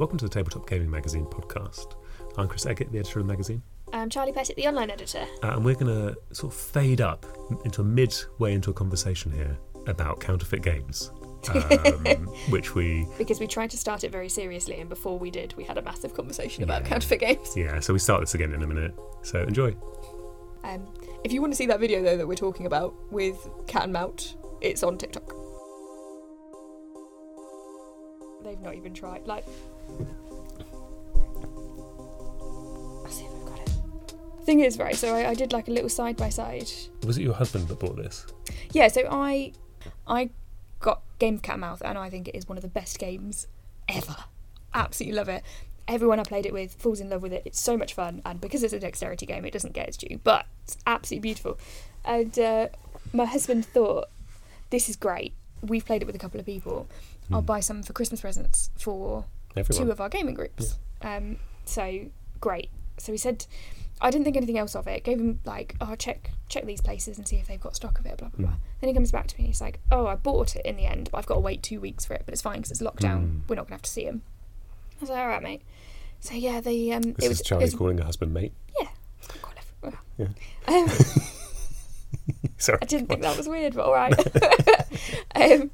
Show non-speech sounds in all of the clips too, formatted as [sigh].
Welcome to the Tabletop Gaming Magazine podcast. I'm Chris Eggett, the editor of the magazine, I'm Charlie Pettit, the online editor. uh, and we're going to sort of fade up into a midway into a conversation here about counterfeit games, um, [laughs] which we Because we tried to start it very seriously, and before we did, we had a massive conversation about Yeah. counterfeit games. yeah. So we start this again in a minute. So enjoy. Um, if you want to see that video, though, that we're talking about with Cat and Mount, it's on TikTok. They've not even tried. Like, I'll see if I've got it. Thing is, right? So I, I did like a little side by side. Was it your husband that bought this? Yeah. So I, I got Game of Cat and Mouth, and I think it is one of the best games ever. Absolutely love it. Everyone I played it with falls in love with it. It's so much fun, and because it's a dexterity game, it doesn't get its due, but it's absolutely beautiful. And uh, my husband thought, "This is great. We've played it with a couple of people. I'll Hmm. buy some for Christmas presents for Everyone. two of our gaming groups. Um, so great. So he said, I didn't think anything else of it. Gave him like, oh, check check these places and see if they've got stock of it. Blah blah blah. Mm. Then he comes back to me. And He's like, oh, I bought it in the end, but I've got to wait two weeks for it. But it's fine because it's lockdown. Mm. We're not gonna have to see him. I was like, all right, mate. So yeah, the um, This it was is Charlie it was, calling her husband mate. I- well. Yeah. Um, [laughs] Sorry. I didn't think that was weird, but all right. [laughs] [laughs] um,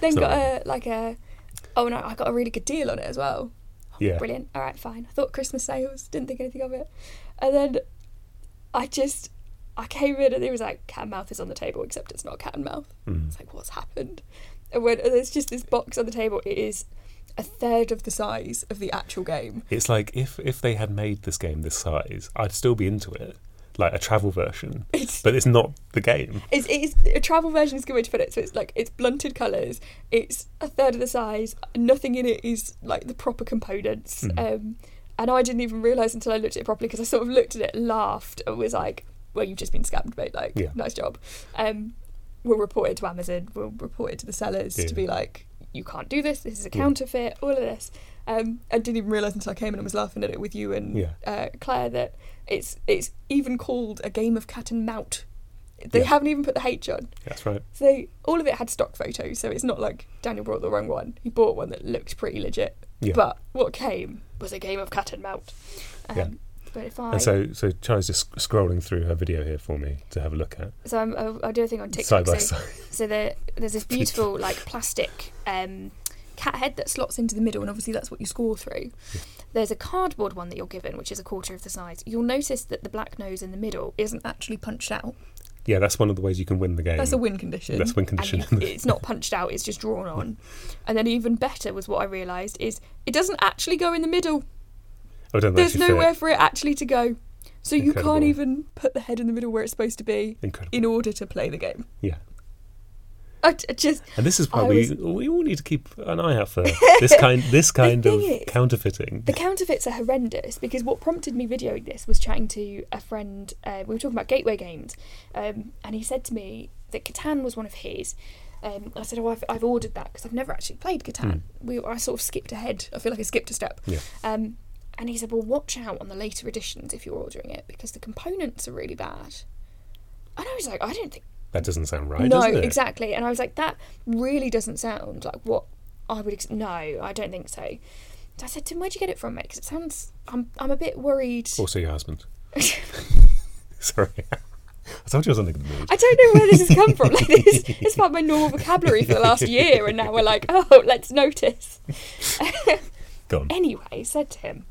then not got a like a oh no, I got a really good deal on it as well. Yeah. Brilliant. All right, fine. I thought Christmas sales. Didn't think anything of it. And then I just I came in and it was like cat and mouth is on the table, except it's not cat and mouth. Mm. It's like what's happened? And when and there's just this box on the table, it is a third of the size of the actual game. It's like if if they had made this game this size, I'd still be into it, like a travel version. It's But it's not the game. It's, it's a travel version is a good way to put it. So it's like it's blunted colours. It's a third of the size. Nothing in it is like the proper components. Mm. Um, and I didn't even realise until I looked at it properly because I sort of looked at it, laughed, and was like, "Well, you've just been scammed, mate. Like, Yeah. nice job." Um, we'll report it to Amazon. We'll report it to the sellers Yeah. to be like, "You can't do this. This is a Yeah. counterfeit." All of this. Um, I didn't even realise until I came in and was laughing at it with you and Yeah. uh, Claire that it's it's even called a game of cat and mount. They Yeah. haven't even put the H on. That's right. So they, all of it had stock photos, so it's not like Daniel brought the wrong one. He bought one that looked pretty legit. Yeah. But what came was a game of cat and mount. Um, Yeah. But if I And so, so Charlie's just scrolling through her video here for me to have a look at so I'm, I'll, I'll do a thing on TikTok. side by so, side. so there, there's this [laughs] beautiful like plastic um, cat head that slots into the middle, and obviously that's what you score through. Yeah. There's a cardboard one that you're given, which is a quarter of the size. You'll notice that the black nose in the middle isn't actually punched out. Yeah, that's one of the ways you can win the game. That's a win condition. That's win condition. you- it's not punched out, it's just drawn on. [laughs] And then even better was what I realised is it doesn't actually go in the middle. oh, There's nowhere fit. for it actually to go. So you can't even put the head in the middle where it's supposed to be Incredible. in order to play the game. Yeah. [laughs] I just And this is why I we was- we all need to keep an eye out for this [laughs] kind this kind of is- counterfeiting. the counterfeits are horrendous because what prompted me videoing this was chatting to a friend. Uh, we were talking about gateway games, um, and he said to me that Catan was one of his. Um, I said, "Oh, I've, I've ordered that because I've never actually played Catan. We, I sort of skipped ahead. I feel like I skipped a step." Yeah. Um, and he said, "Well, watch out on the later editions if you're ordering it because the components are really bad." And I was like, "I don't think That doesn't sound right, no, exactly." And I was like, "That really doesn't sound like what I would. Ex- no, I don't think so." So I said to him, "Where'd you get it from, mate? Because it sounds. I'm. I'm a bit worried. Also, your husband. [laughs] Sorry, I told you I was on the mood. I don't know where this has come from. [laughs] Like this, it's part of my normal vocabulary for the last [laughs] year, and now we're like, oh, let's notice." Go on. Anyway, I said to him,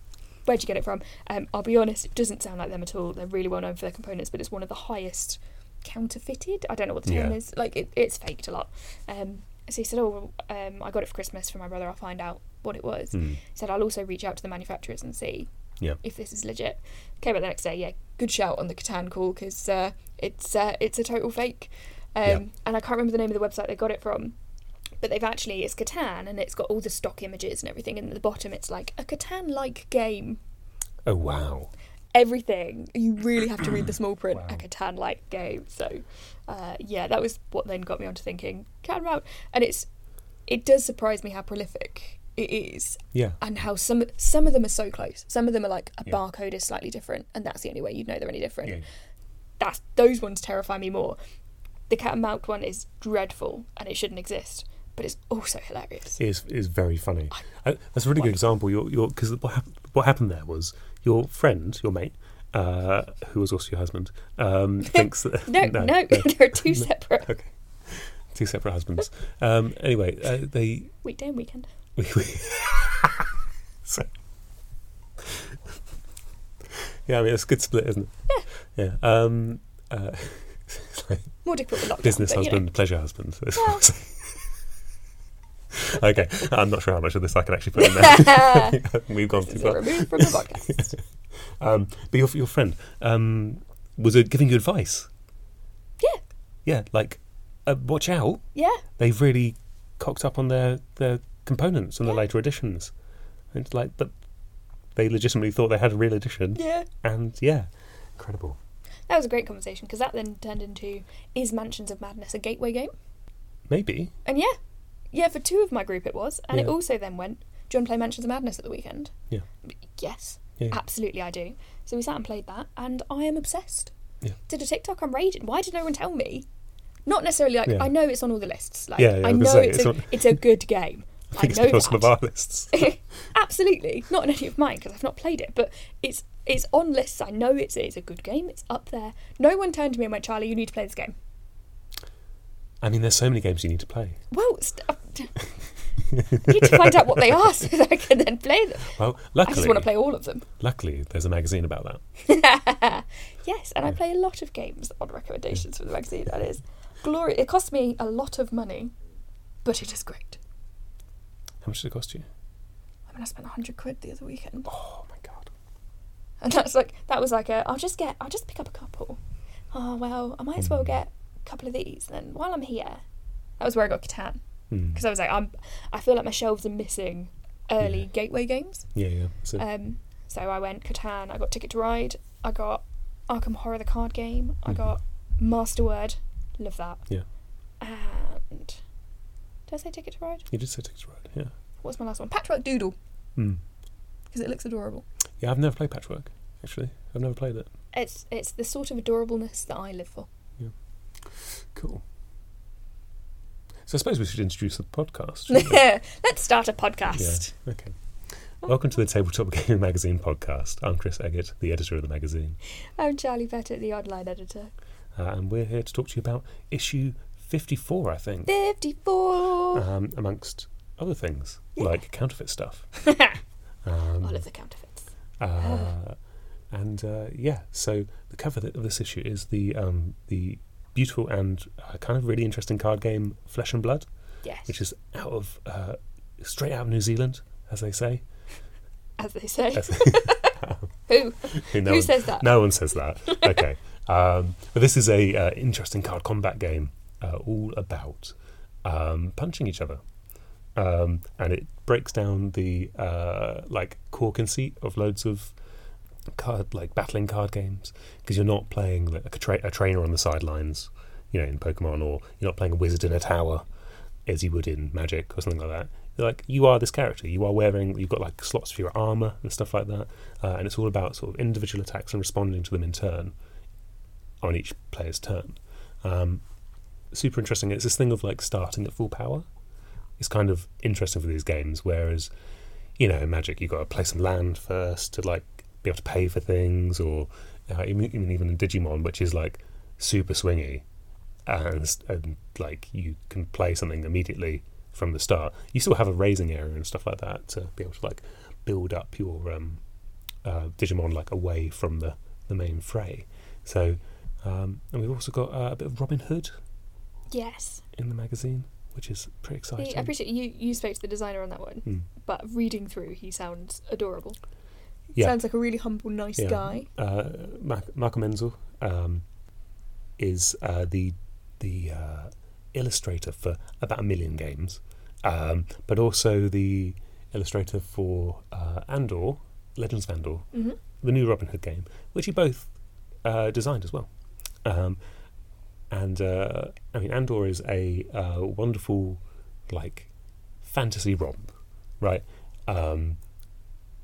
Where'd you get it from? Um, I'll be honest, it doesn't sound like them at all. They're really well known for their components, but it's one of the highest counterfeited. I don't know what the term Yeah. is. Like, it, it's faked a lot. Um, so he said, Oh, um, I got it for Christmas for my brother. I'll find out what it was. Hmm. He said, I'll also reach out to the manufacturers and see Yeah. if this is legit. Came back the next day, yeah, good shout on the Catan call because uh, it's uh, it's a total fake. Um, Yeah. And I can't remember the name of the website they got it from, but they've actually it's Catan and it's got all the stock images and everything. And at the bottom, it's like a Catan-like game. Oh wow. Everything you really have to read the small print. Wow. A Catan-like game. So, uh, yeah, that was what then got me onto thinking Cat out. And it's it does surprise me how prolific it is Yeah. and how some some of them are so close. Some of them are like a Yeah. barcode is slightly different, and that's the only way you'd know they're any different. Yeah. That's those ones terrify me more. The cat and one is dreadful, and it shouldn't exist. but it's also hilarious. is is very funny. Uh, that's a really good example. Your your because what hap- what happened there was your friend, your mate, uh, who was also your husband, um, [laughs] thinks that No, [laughs] no, [laughs] there are two separate okay, two separate husbands. Um, anyway, uh, they weekday and weekend. we, we so, yeah, I mean it's a good split, isn't it? Yeah. Yeah. Um, uh, like More difficult with lockdown. business but, you know. husband, pleasure husband. That's what I'm saying. [laughs] okay, I'm not sure how much of this I can actually put in there. [laughs] We've gone This too far. removed from the podcast. [laughs] Um, but your your friend um, was it giving you advice? Yeah. Yeah, like uh, watch out. Yeah, They've really cocked up on their their components in the later editions. It's like, but they legitimately thought they had a real edition, yeah. and yeah, incredible. That was a great conversation because that then turned into is Mansions of Madness a gateway game? Maybe And yeah, yeah, for two of my group it was, and it also then went. Do you want to play Mansions of Madness at the weekend? Yeah. Yes, Yeah. absolutely, I do. So we sat and played that, and I am obsessed. Yeah. Did a TikTok? I'm raging. Why did no one tell me? Not necessarily like Yeah. I know it's on all the lists. Like Yeah, yeah, I I know say, it's, it's a, on- it's a good game. [laughs] I I, think it's know been on some of our lists. [laughs] [laughs] Absolutely, not in any of mine because I've not played it, but it's it's on lists. I know it's it's a good game. It's up there. No one turned to me and went, "Charlie, you need to play this game." I mean, there's so many games you need to play. Well, st- I [laughs] need to find out what they are so that I can then play them. Well, luckily, I just want to play all of them. luckily, there's a magazine about that. [laughs] yes, and I play a lot of games on recommendations from the magazine. That is glory. It cost me a lot of money, but it is great. How much did it cost you? I mean, I spent hundred quid the other weekend, Oh my god. and that's like that was like a. I'll just get. I'll just pick up a couple. Oh well, I might as well Mm. get a couple of these. And then while I'm here, that was where I got Catan Hmm. because I was like, I'm. I feel like my shelves are missing early Yeah. gateway games. Yeah, yeah. So, Um, so I went Catan. I got Ticket to Ride. I got Arkham Horror the card game. I Mhm. got Masterword. Love that. Yeah. And did I say Ticket to Ride? you did say Ticket to Ride, yeah. What's my last one? Patchwork Doodle Hmm. because it looks adorable. Yeah, I've never played Patchwork, actually. I've never played it. It's it's the sort of adorableness that I live for. Cool. So I suppose we should introduce the podcast. [laughs] Let's start a podcast. Yeah. Okay. Welcome to the Tabletop Gaming Magazine podcast. I'm Chris Eggett, the editor of the magazine, I'm Charlie Pettit, the online editor. uh, and we're here to talk to you about issue 54, I think, Fifty-four. um, amongst other things Yeah. like counterfeit stuff. [laughs] Um, love the counterfeits. Uh, and uh, yeah, so the cover of this issue is the um, the beautiful and uh, kind of really interesting card game Flesh and Blood, Yes, which is out of uh, straight out of New Zealand, as they say. [laughs] as they say. As- [laughs] [laughs] Who? Who no Who one- says that? No one says that. Okay, um, but this is a uh, interesting card combat game, uh, all about um, punching each other, um, and it breaks down the uh, like core conceit of loads of card like battling card games because you're not playing like a, tra- a trainer on the sidelines, you know, in Pokemon, or you're not playing a wizard in a tower as you would in Magic or something like that. Like you are this character. You are wearing. You've got like slots for your armor and stuff like that, uh, and it's all about sort of individual attacks and responding to them in turn on each player's turn. Um, super interesting. It's this thing of like starting at full power. It's kind of interesting for these games, whereas you know, in Magic, you've got to play some land first to like be able to pay for things, or uh, even, even even in Digimon, which is like super swingy, and, and like you can play something immediately from the start. You still have a raising area and stuff like that to be able to like build up your um, uh, Digimon like away from the the main fray. So, um, and we've also got uh, a bit of Robin Hood Yes. in the magazine, which is pretty exciting. I appreciate you. You spoke to the designer on that one, Hmm. but reading through, he sounds adorable. Yeah. Sounds like a really humble, nice Yeah. guy. uh, Menzel um, is uh, the the uh, illustrator for about a million games, um, but also the illustrator for uh, Andor, Legends of Andor, hmm the new Robin Hood game, which he both uh, designed as well. Um, and uh, I mean, Andor is a uh, wonderful, like, fantasy romp, right?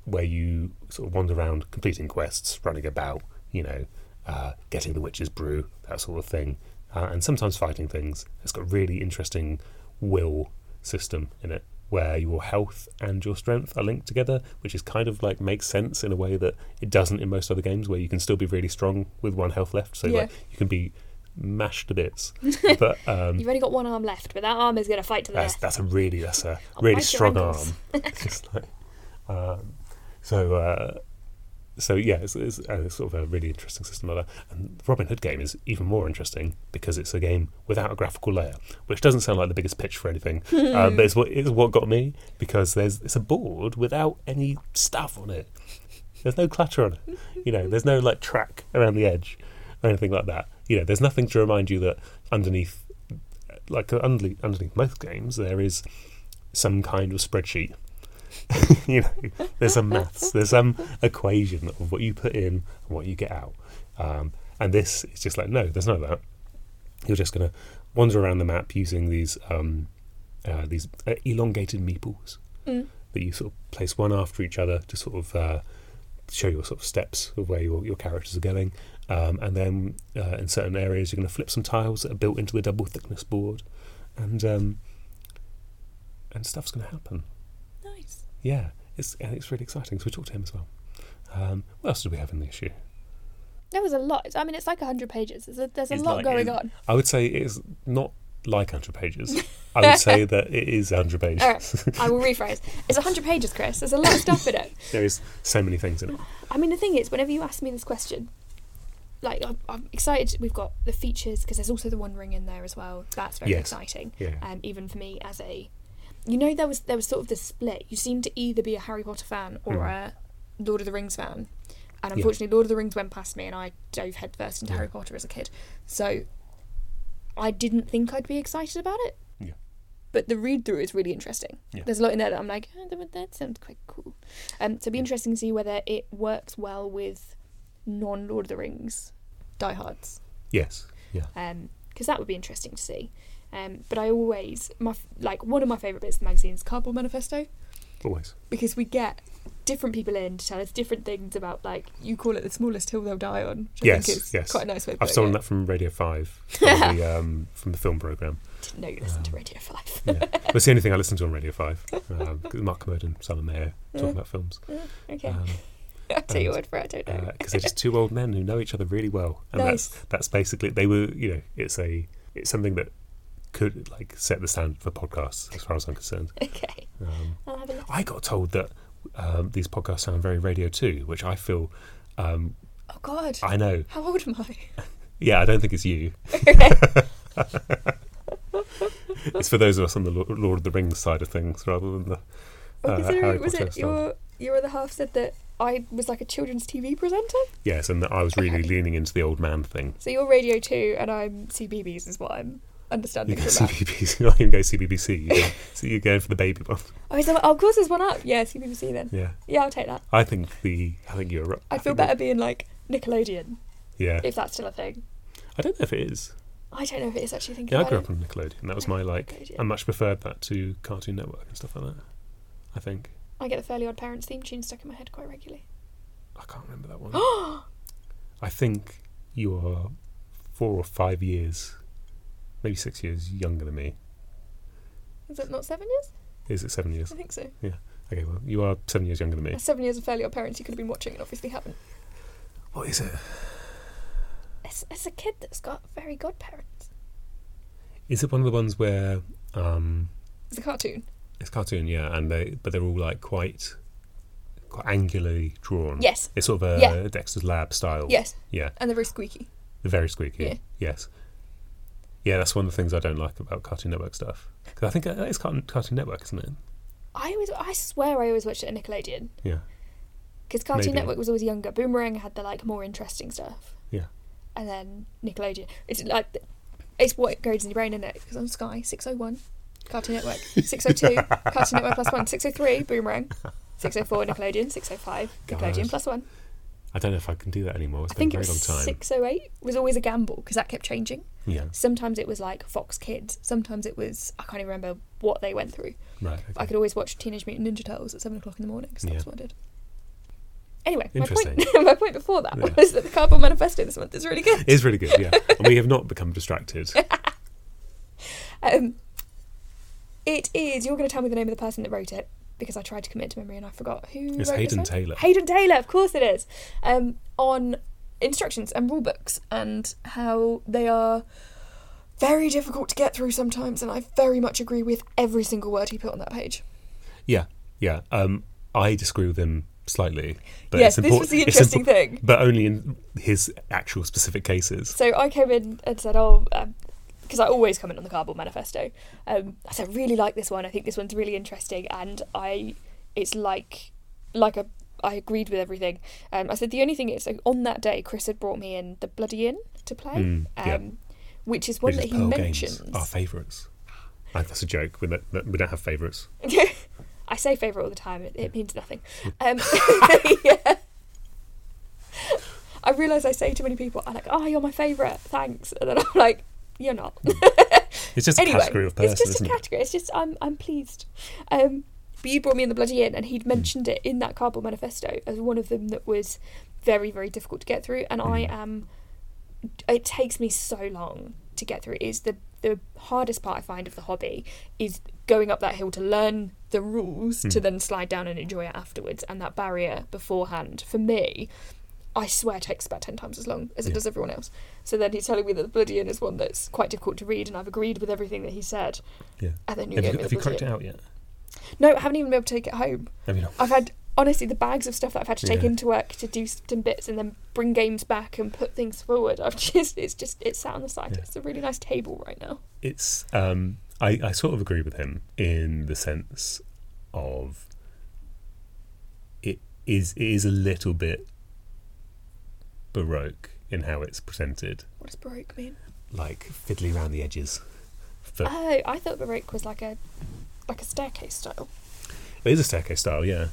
Where you sort of wander around completing quests, running about, you know, uh, getting the witch's brew, that sort of thing, uh, and sometimes fighting things. It's got a really interesting will system in it where your health and your strength are linked together, which is kind of like makes sense in a way that it doesn't in most other games where you can still be really strong with one health left. So Yeah. like you can be mashed to bits. [laughs] but um, You've only got one arm left, but that arm is going to fight to the that's death. that's a really that's a I'll really strong arm. [laughs] It's like um, so. Uh, so yeah, it's, it's, uh, it's sort of a really interesting system like that. And the Robin Hood game is even more interesting because it's a game without a graphical layer, which doesn't sound like the biggest pitch for anything, [laughs] uh, but it's what it's what got me because there's it's a board without any stuff on it. There's no clutter on it. You know, there's no like track around the edge or anything like that. You know, there's nothing to remind you that underneath, like uh, underneath, underneath most games, there is some kind of spreadsheet. [laughs] you know, there's some maths, there's some equation of what you put in and what you get out. Um, and this is just like, no, there's none of that. You're just going to wander around the map using these um, uh, these uh, elongated meeples Mm. that you sort of place one after each other to sort of uh, show your sort of steps of where your, your characters are going. Um, and then uh, in certain areas, you're going to flip some tiles that are built into the double thickness board, and um, and stuff's going to happen. Yeah, it's and it's really exciting. So we talked to him as well. Um, what else did we have in the issue? There was a lot. I mean, it's like 100 pages. There's a, there's a It's lot like- going on. I would say it is not like 100 pages. [laughs] I would say that it is 100 pages. I will rephrase. It's 100 pages, Chris. There's a lot of stuff in it. [laughs] There is so many things in it. I mean, the thing is, whenever you ask me this question, like I'm, I'm excited. We've got the features because there's also the One Ring in there as well. That's very Yes. exciting. Yeah. Um, even for me as a, you know, there was there was sort of this split. You seem to either be a Harry Potter fan or Mm. a Lord of the Rings fan. And Yeah. unfortunately, Lord of the Rings went past me, and I dove headfirst into Yeah. Harry Potter as a kid. So I didn't think I'd be excited about it. Yeah. But the read through is really interesting. Yeah. There's a lot in there that I'm like, oh, that- that sounds quite cool. Um, so it'd be interesting to see whether it works well with non Lord of the Rings diehards, Yes. Yeah. because that would be interesting to see. Um, but I always my like one of my favourite bits of the magazine is Cardboard Manifesto Always. because we get different people in to tell us different things about like you call it the smallest hill they'll die on. Which I Yes, think is yes. quite a nice way. Of I've stolen it. that from Radio 5, [laughs] from the, um, from the film programme. Didn't know you listened to Um, Radio Five. Yeah. [laughs] It's the only thing I listen to on Radio 5. Um, Mark Kermode and Simon Mayo talking Yeah. about films. okay, Um, [laughs] I'll take your word for it. I don't know. because they're just two old men who know each other really well, and Nice. that's that's basically they were you know it's a it's something that could like set the standard for podcasts as far as I'm concerned. [laughs] okay, Um, I'll have a listen. I got told that um, these podcasts sound very Radio Two, which I feel um, Oh God, I know. how old am I? [laughs] Yeah, I don't think it's you. [laughs] It's for those of us on the Lord of the Rings side of things rather than the uh, Harry was Potter it your your other half said that I was like a children's TV presenter? Yes, and that I was really Okay. leaning into the old man thing. So you're Radio Two and I'm CBeebies is what I'm You understanding go. CBBC, you not even go CBBC. You go, so [laughs] you're going for the baby one. Oh, is there, oh, of course there's one up. Yeah, CBBC then. Yeah, Yeah, I'll take that. I think the I think you're. I I'd feel better being like Nickelodeon Yeah, if that's still a thing. I don't know if it is. I don't know if it is actually thinking Yeah, I grew it. up on Nickelodeon. That was my like. Nickelodeon. I much preferred that to Cartoon Network and stuff like that. I think I get the Fairly Odd Parents theme tune stuck in my head quite regularly. I can't remember that one. [gasps] I think you are four or five years, maybe six years younger than me. Is it not seven years? Is it seven years? I think so. Yeah. Okay, well, you are seven years younger than me. Seven years of Fairly Odd Parents you could have been watching and obviously haven't. What is it? It's, it's a kid that's got very godparents. Is it one of the ones where um, It's a cartoon. it's a cartoon? Yeah, and they but they're all like quite quite angularly drawn. Yes. It's sort of a Yeah. Dexter's Lab style. Yes. Yeah, And they're very squeaky. they're very squeaky. Yeah. Yes. Yeah, that's one of the things I don't like about Cartoon Network stuff. Because I think it's Cartoon, Cartoon Network, isn't it? I always, I swear, I always watched it at Nickelodeon Yeah. because Cartoon Maybe. Network was always younger. Boomerang had the like more interesting stuff. Yeah. And then Nickelodeon, it's like it's what goes in your brain, isn't it? Because on Sky, six oh one, Cartoon Network, [laughs] six oh two, Cartoon Network plus one, six oh three, Boomerang, six oh four, Nickelodeon, six oh five, Nickelodeon plus one. I don't know if I can do that anymore. It's I been think a it was long time. six oh eight. Was always a gamble because that kept changing. Yeah. Sometimes it was like Fox Kids. Sometimes it was I can't even remember what they went through. Right. I could always watch Teenage Mutant Ninja Turtles at seven o'clock in the morning because that's Yeah. what I did. Anyway, my point, [laughs] my point before that Yeah. was that the Cardboard Manifesto this month is really good. It's really good, yeah. [laughs] and we have not become distracted. [laughs] Um, It is. You're going to tell me the name of the person that wrote it because I tried to commit to memory and I forgot who. It's Hayden? Taylor. Hayden Taylor, of course it is. Um, on instructions and rule books and how they are very difficult to get through sometimes, and I very much agree with every single word he put on that page. Yeah, yeah. Um, I disagree with him slightly. But yes, it's this was the interesting impo- thing. But only in his actual specific cases. So I came in and said, "Oh, because I always comment on the Cardboard Manifesto." Um, I said, "I really like this one. I think this one's really interesting, and I, it's like, like a." I agreed with everything. Um, I said the only thing is, so on that day, Chris had brought me in the Bloody Inn to play, Mm, um, yeah. which is one Which that is he Pearl mentions. Games, our favourites. Ah, That's a joke. We don't, we don't have favourites. [laughs] I say favourite all the time. It, it means nothing. [laughs] Um, [laughs] yeah. I realise I say to many people, I'm like, "Oh, you're my favourite, thanks," and then I'm like, "You're not." It's just anyway, a category of person, it's just a it? category. It's just I'm I'm pleased. Um, but you brought me in the bloody inn, and he'd Hmm. mentioned it in that cardboard manifesto as one of them that was very very difficult to get through, and I Hmm. am. It takes me so long to get through. It is the the hardest part I find of the hobby is going up that hill to learn the rules to Hmm. then slide down and enjoy it afterwards, and that barrier beforehand for me. I swear it takes about 10 times as long as it Yeah. does everyone else. So then he's telling me that the Bloody Inn is one that's quite difficult to read, and I've agreed with everything that he said. Yeah. And then you Have gave you, me have you cracked it out yet? No, I haven't even been able to take it home. Have you not? I've had, honestly, the bags of stuff that I've had to take Yeah. into work to do some bits and then bring games back and put things forward. I've [laughs] just, it's just, it's sat on the side. Yeah. It's a really nice table right now. It's um, I, I sort of agree with him in the sense of it is it is a little bit baroque in how it's presented, What does Baroque mean? like fiddly around the edges. But Oh, I thought Baroque was like a, like a staircase style. it is a staircase style, yeah.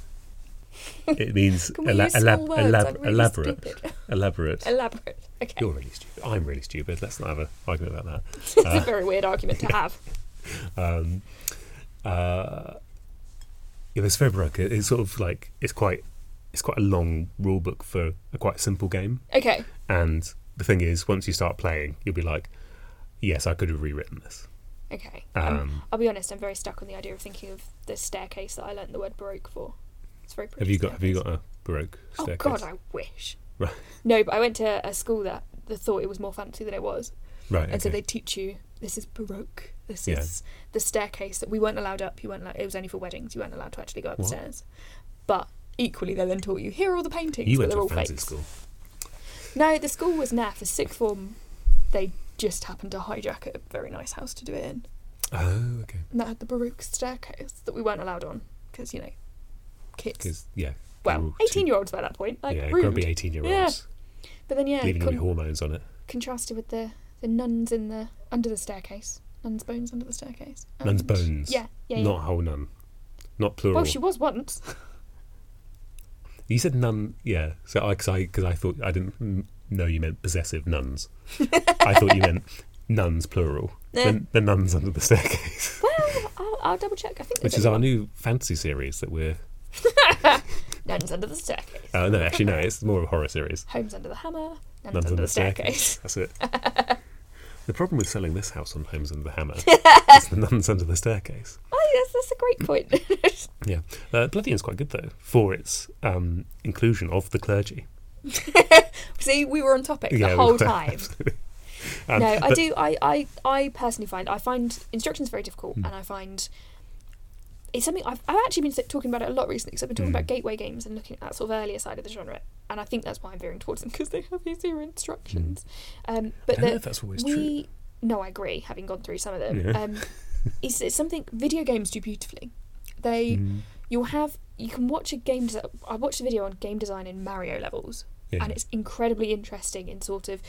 [laughs] It means Can we ela- elab- elab- really elaborate. stupid. [laughs] Elaborate. Elaborate. Okay. You're really stupid. I'm really stupid. Let's not have an argument about that. [laughs] it's Uh, a very weird argument to have. um, uh, yeah, it's very baroque. It- It's sort of like it's quite it's quite a long rule book for a quite simple game. Okay. And the thing is, once you start playing, you'll be like, "Yes, I could have rewritten this." Okay. Um, Um, I'll be honest. I'm very stuck on the idea of thinking of the staircase that I learnt the word baroque for. It's very pretty. Have you got Have you got a baroque Oh staircase? God, I wish. Right. No, but I went to a school that, that thought it was more fancy than it was, right. and so they teach you this is baroque. This Yeah. is the staircase that we weren't allowed up. You weren't. Allowed, it was only for weddings. You weren't allowed to actually go What? upstairs. But equally, they then taught you here are all the paintings. you went to a fancy fakes. school. No, the school was naff. The sixth form, they just happened to hijack a very nice house to do it in. Oh, okay. And that had the baroque staircase that we weren't allowed on because you know, kids. Because yeah, Well, eighteen-year-olds by that point, like yeah, rude. grumpy eighteen-year-olds Yeah. But then yeah, leaving con- your hormones on it. contrasted with the the nuns in the under the staircase, nuns' bones under the staircase. Nun's bones. Yeah, yeah, yeah. Not whole nun. Not plural. Well, she was once. You said nun, yeah. So I, because I, because I thought I didn't know you meant possessive nuns. [laughs] I thought you meant nuns plural. The, the nuns under the staircase, well, I'll, I'll double check. I think which is our only new fantasy series that we're. [laughs] nuns under the staircase. Uh, no, actually, no. It's more of a horror series. Homes under the hammer. Nuns, Nuns under, the staircase. [laughs] That's it. the problem with selling this house on Homes Under the Hammer is the nuns under the staircase. Yes, that's a great point. [laughs] Yeah, uh, Bloody Inn's quite good though for its um, inclusion of the clergy. [laughs] See, we were on topic the Yeah, we whole were, [laughs] time. Um, no, I do. I, I, I personally find I find instructions very difficult, Hmm. and I find it's something I've, I've actually been talking about it a lot recently. Because I've been talking Hmm. about gateway games and looking at that sort of earlier side of the genre, and I think that's why I'm veering towards them because they have easier instructions. Um, but I don't know if that's always we true. no, I agree. Having gone through some of them, Yeah. um, it's, it's something video games do beautifully. They Mm, you'll have you can watch a game. Desi- I watched a video on game design in Mario levels, yeah. and it's incredibly interesting in sort of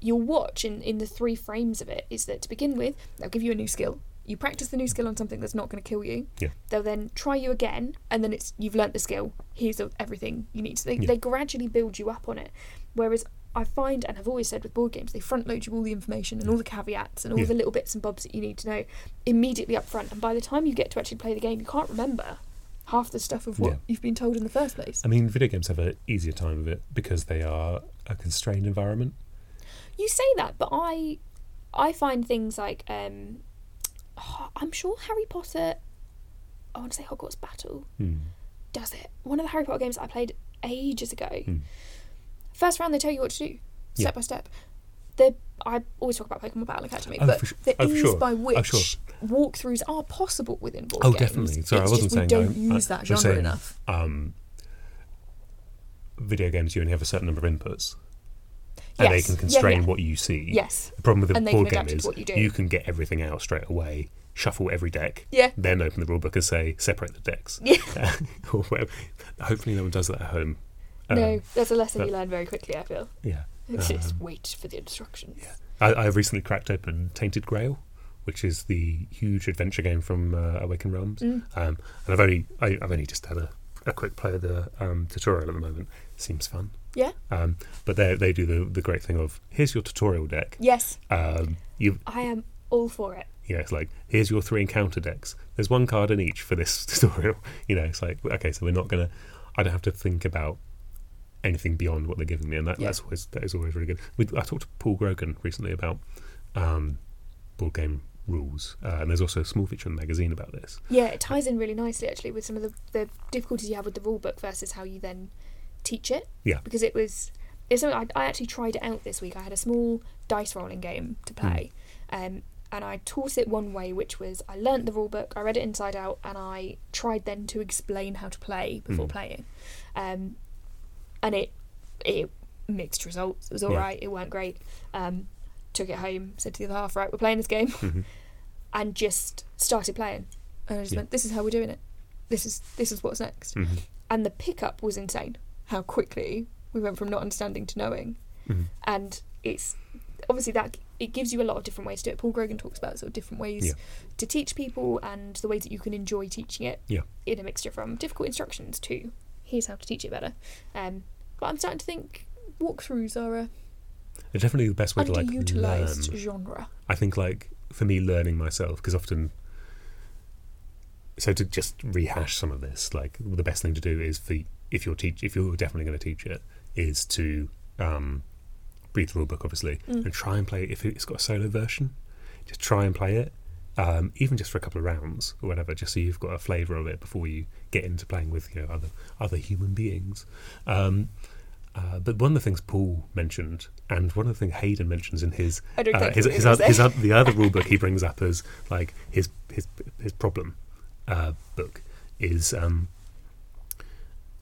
you'll watch in, in the three frames of it is that to begin with they'll give you a new skill you practice the new skill on something that's not going to kill you Yeah. they'll then try you again and then it's you've learnt the skill here's everything you need so they, Yeah. they gradually build you up on it whereas I find and have always said with board games they front load you all the information and all the caveats and all Yeah. the little bits and bobs that you need to know immediately up front and by the time you get to actually play the game you can't remember half the stuff of what Yeah. you've been told in the first place I mean, video games have an easier time of it because they are a constrained environment. You say that, but I I find things like um oh, [sighs] I'm sure Harry Potter. I want to say Hogwarts Battle Hmm. does it. One of the Harry Potter games I played ages ago. Hmm. First round, they tell you what to do, Yeah. step by step. The I always talk about Pokemon Battle Academy, Oh, but for su- the oh, ease sure. by Oh, which sure. walkthroughs are possible within board Oh, games. Oh, definitely. Sorry, it's I wasn't just saying we don't I- use that genre saying- enough. Um, video games, you only have a certain number of inputs, and they can constrain yeah. what you see. Yes. The problem with a And they can board game adapt it to is you do. can get everything out straight away, shuffle every deck, Yeah. then open the rulebook and say separate the decks. Yeah. [laughs] Hopefully, no one does that at home. No, Um, there's a lesson but- you learn very quickly. I feel. Yeah. [laughs] It's just Um, wait for the instructions. Yeah. I, I've recently cracked open Tainted Grail, which is the huge adventure game from uh, Awaken Realms, Mm. um, and I've only I, I've only just had a, a quick play of the um, tutorial at the moment. Seems fun, Yeah. um, but they they do the the great thing of here's your tutorial deck. Yes, Um, you I am all for it. yeah, it's like here's your three encounter decks. There's one card in each for this [laughs] tutorial. You know, it's like okay, so we're not gonna. I don't have to think about anything beyond what they're giving me, and that, Yeah. that's always that is always really good. We, I talked to Paul Grogan recently about um, board game rules, uh, and there's also a small feature in the magazine about this. Yeah, it ties in really nicely actually with some of the, the difficulties you have with the rule book versus how you then teach it. Yeah. Because it was it's something I, I actually tried it out this week. I had a small dice rolling game to play. Um and I taught it one way, which was I learnt the rule book, I read it inside out, and I tried then to explain how to play before Mm. playing. Um, and it it mixed results. It was all Yeah. right. It weren't great. Um, took it home, said to the other half, right, we're playing this game, Mhm. [laughs] and just started playing. And I just Yeah. went, this is how we're doing it. This is this is what's next. Mhm. And the pickup was insane. How quickly we went from not understanding to knowing. Mhm. And it's obviously that it gives you a lot of different ways to do it. Paul Grogan talks about sort of different ways Yeah. to teach people and the ways that you can enjoy teaching it Yeah. in a mixture from difficult instructions to here's how to teach it better. Um, but I'm starting to think walkthroughs are a It's definitely the best way to like learn. genre. I think like for me learning myself because often so to just rehash some of this like the best thing to do is for if you're teach if you're definitely going to teach it is to um read the rule book obviously Mm. and try and play it if it's got a solo version just try and play it um, even just for a couple of rounds or whatever just so you've got a flavour of it before you get into playing with you know other other human beings um, uh, but one of the things Paul mentioned, and one of the things Hayden mentions in his uh, think his, his, his there. the other rule book he brings up as like his his his problem uh, book is um,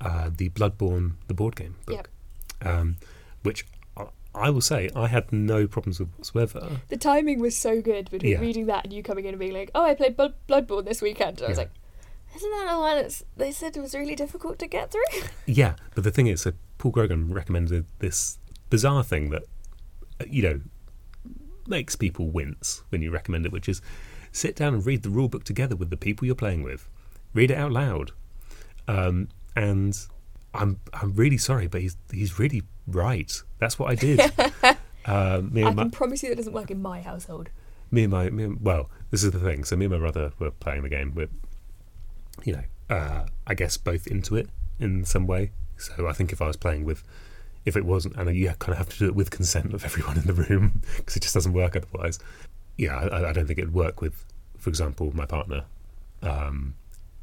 uh, the Bloodborne the board game book, um, which I, will say I had no problems with whatsoever. The timing was so good between Yeah. reading that and you coming in and being like, "Oh, I played Blood- Bloodborne this weekend." I was Yeah. like, "Isn't that the one that's they said it was really difficult to get through?" [laughs] Yeah, but the thing is, so Paul Grogan recommended this bizarre thing that uh, you know makes people wince when you recommend it, which is sit down and read the rule book together with the people you're playing with. Read it out loud. Um, and I'm I'm really sorry, but he's he's really right. That's what I did. um, [laughs] me I and my, can promise you that doesn't work in my household. me and my me and, well, this is the thing. So me and my brother were playing the game. We're, you know, uh, I guess both into it in some way. So I think if I was playing with, if it wasn't, and you kind of have to do it with consent of everyone in the room [laughs] because it just doesn't work otherwise. Yeah, I, I don't think it'd work with, for example, my partner. Um,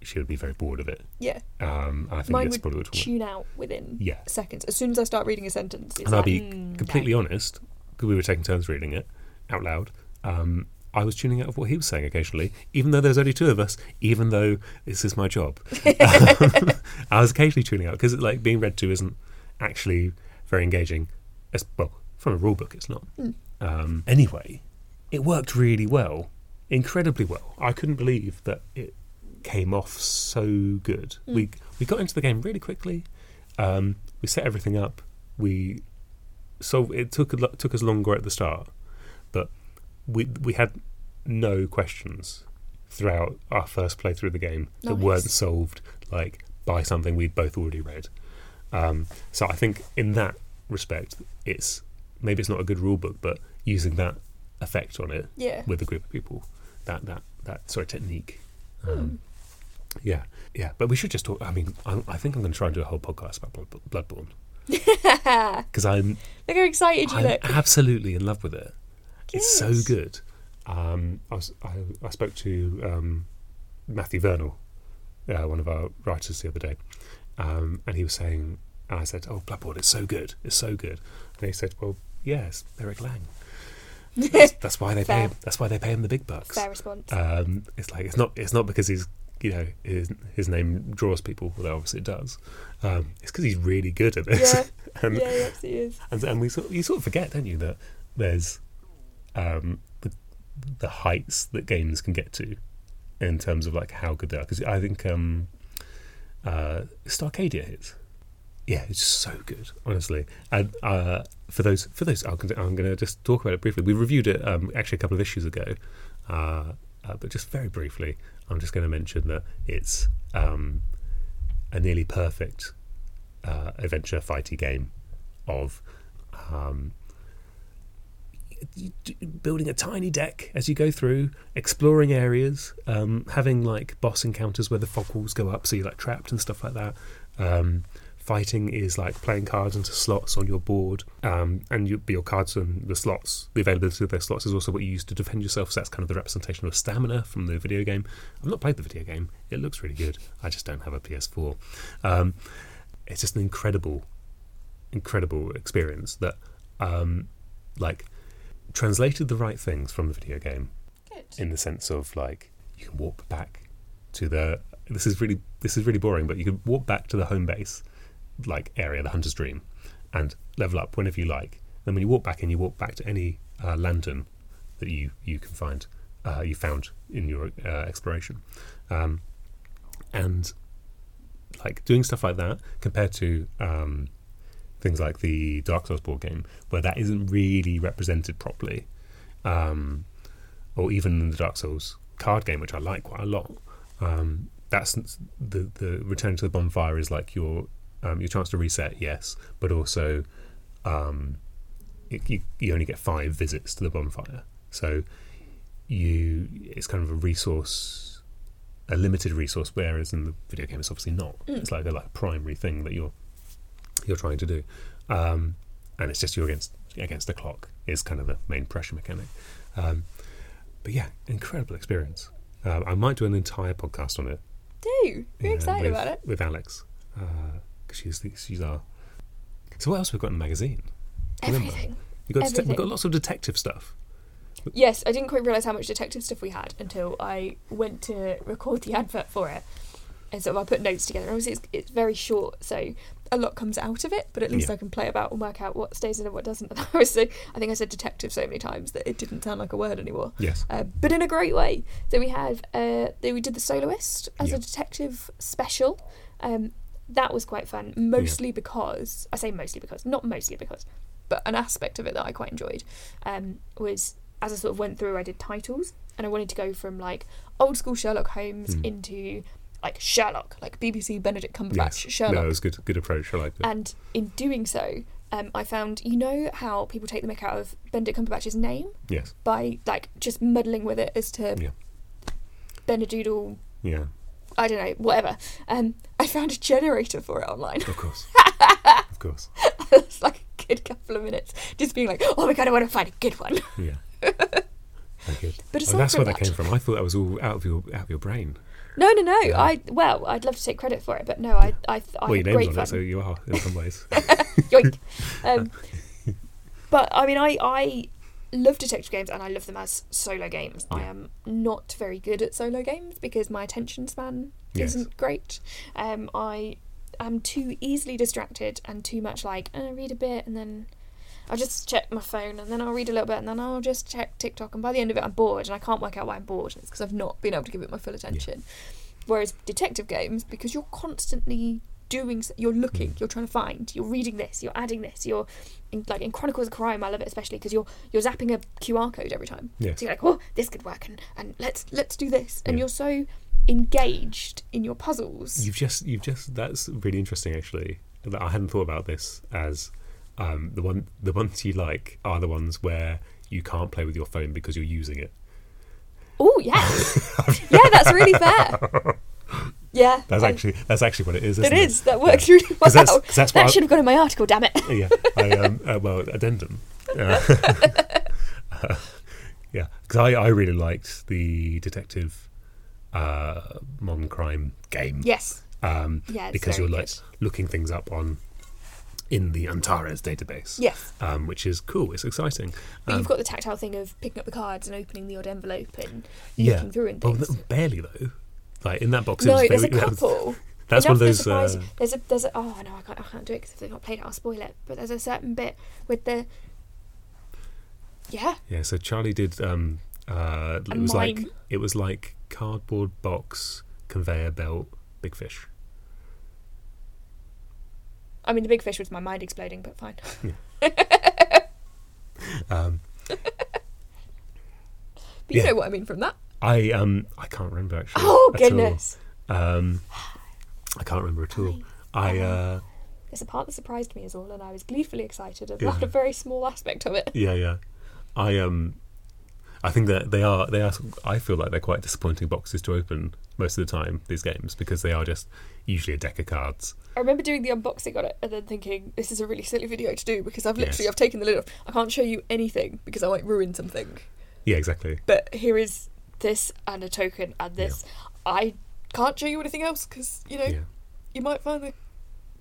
she would be very bored of it. Yeah, Um, I think mine that's would probably what tune out within Yeah. seconds as soon as I start reading a sentence. It's And I'll be "Mm, completely no." honest, because we were taking turns reading it out loud. Um, I was tuning out of what he was saying occasionally, even though there's only two of us. Even though this is my job, [laughs] I was occasionally tuning out because like being read to isn't actually very engaging. As well, from a rule book, it's not. Mm. Um, anyway, it worked really well, incredibly well. I couldn't believe that it came off so good. Mm. We we got into the game really quickly. Um, we set everything up. We so it took a lo- took us longer at the start, but we we had no questions throughout our first playthrough of the game that weren't solved like by something we'd both already read. Um, so I think in that respect, it's maybe it's not a good rule book, but using that effect on it Yeah. with a group of people, that that that sort of technique. Hmm. Um, yeah, yeah, but we should just talk. I mean, I, I think I'm going to try and do a whole podcast about Blood- Bloodborne [laughs] because I'm Look how excited you I'm look. absolutely in love with it. It's so good. um, I, was, I, I spoke to um, Matthew Vernal, uh, one of our writers, the other day, um, and he was saying, and I said, "Oh, Bloodborne, it's so good, it's so good," and he said, "Well, yes, Eric Lang. [laughs] That's, that's why they pay. Him, that's why they pay him the big bucks. Fair response. Um, it's like it's not. It's not because he's you know his his name draws people, although obviously it does. Um, it's because he's really good at this. Yeah. [laughs] and, yeah, he absolutely is. and and we sort you sort of forget, don't you, that there's um, the the heights that games can get to in terms of like how good they are. Because I think um, uh, Starcadia is. Yeah, it's so good, honestly. And uh, for those, for those, I'm going, to, I'm going to just talk about it briefly. We reviewed it um, actually a couple of issues ago, uh, uh, but just very briefly, I'm just going to mention that it's um, a nearly perfect uh, adventure fighty game of um, building a tiny deck as you go through, exploring areas, um, having like boss encounters where the fog walls go up, so you're like trapped and stuff like that. Um, fighting is like playing cards into slots on your board, um, and you, your cards and the slots, the availability of those slots is also what you use to defend yourself. So that's kind of the representation of stamina from the video game. I've not played the video game; it looks really good. I just don't have a PS4. Um, it's just an incredible, incredible experience that, um, like, translated the right things from the video game Good. in the sense of like you can walk back to the this is really this is really boring but you can walk back to the home base like area the hunter's dream and level up whenever you like then when you walk back in you walk back to any uh, lantern that you you can find uh, you found in your uh, exploration um, and like doing stuff like that compared to um, things like the Dark Souls board game, where that isn't really represented properly, um, or even in the Dark Souls card game, which I like quite a lot. Um, that's the the return to the bonfire is like your um, your chance to reset, yes, but also um, it, you you only get five visits to the bonfire, so you it's kind of a resource, a limited resource, whereas in the video game it's obviously not. Mm. It's like a like primary thing that you're you're trying to do, um, and it's just you against against the clock is kind of the main pressure mechanic. Um, but yeah, incredible experience. Um, I might do an entire podcast on it. Do. Very yeah, excited with, about it. with Alex she's the, she's our. So what else have we got in the magazine? Remember? Everything. We got det- we've got lots of detective stuff. Yes, I didn't quite realise how much detective stuff we had until I went to record the advert for it. And of I put notes together. Obviously, it's, it's very short, so a lot comes out of it, but at least Yeah. I can play about and work out what stays in and what doesn't. And I, was so, I think I said detective so many times that it didn't sound like a word anymore. Yes. Uh, but in a great way. So we have, uh, we did the soloist as Yeah. a detective special. Um, that was quite fun, mostly because I say mostly because, not mostly because, but an aspect of it that I quite enjoyed um, was as I sort of went through, I did titles, and I wanted to go from like old school Sherlock Holmes Hmm. into like Sherlock, like BBC Benedict Cumberbatch Yes. Sherlock. No, it was good. Good approach. I liked it. And in doing so, um, I found you know how people take the mick out of Benedict Cumberbatch's name yes. by like just muddling with it as to Yeah. Benedoodle, Yeah. I don't know, whatever. Um, I found a generator for it online. Of course. [laughs] of course. it's like a good couple of minutes, just being like, oh my god, I want to find a good one. Yeah. [laughs] Very good. But Oh, that's where that came from. I thought that was all out of your out of your brain. No, no, no. Yeah. I well, I'd love to take credit for it, but no, I, I, I well, had your great name's on fun. it, so you are in some ways. [laughs] Yoink. Um, but I mean, I I love detective games and I love them as solo games. I am not very good at solo games because my attention span Yes. isn't great. Um, I am too easily distracted and too much like uh, read a bit and then. I'll just check my phone and then I'll read a little bit and then I'll just check TikTok and by the end of it I'm bored and I can't work out why I'm bored and it's because I've not been able to give it my full attention. Whereas detective games, because you're constantly doing, you're looking, Mm. you're trying to find, you're reading this, you're adding this, you're in, like in Chronicles of Crime. I love it especially because you're you're zapping a QR code every time. Yeah. So you're like, oh, this could work, and, and let's let's do this, and Yeah. you're so engaged in your puzzles. You've just, you've just. That's really interesting, actually. That I hadn't thought about this as um, the one, the ones you like are the ones where you can't play with your phone because you're using it. Oh yes, [laughs] yeah, that's really fair. [laughs] Yeah, That's actually, that's actually what it is. it Isn't is. That works really well. [laughs] 'Cause that's- 'cause that's that should have gone in my article. Damn it. yeah. I, um, uh, well, addendum. Uh, yeah, [laughs] [laughs] because I, I really liked the detective uh, modern crime game. Yes. Um, Yeah, it's because you're like good. looking things up on in the Antares database. Yes. Um, which is cool. It's exciting. But Um, you've got the tactile thing of picking up the cards and opening the odd envelope and yeah. looking through and Well, things. th- barely though. Like in that box. it no, was there's a very- [laughs] was- couple. That's one of those. Uh. There's a there's a oh no I can't I can't do it because if they've not played it I'll spoil it. But there's a certain bit with the yeah yeah. So Charlie did. Um, uh, A it was like it was like cardboard box conveyor belt big fish. I mean the big fish was my mind exploding but fine. [laughs] Um, But you Yeah. know what I mean from that. I um I can't remember actually. Oh goodness! Um, I can't remember at all. I uh, There's a part that surprised me as all, and I was gleefully excited about Yeah. a very small aspect of it. yeah yeah. I um, I think that they are they are. I feel like they're quite disappointing boxes to open most of the time. These games because they are just usually a deck of cards. I remember doing the unboxing on it and then thinking, this is a really silly video to do because I've literally Yes. I've taken the lid off. I can't show you anything because I might ruin something. Yeah, exactly. But here is this and a token and this. I can't show you anything else because you know Yeah. you might find the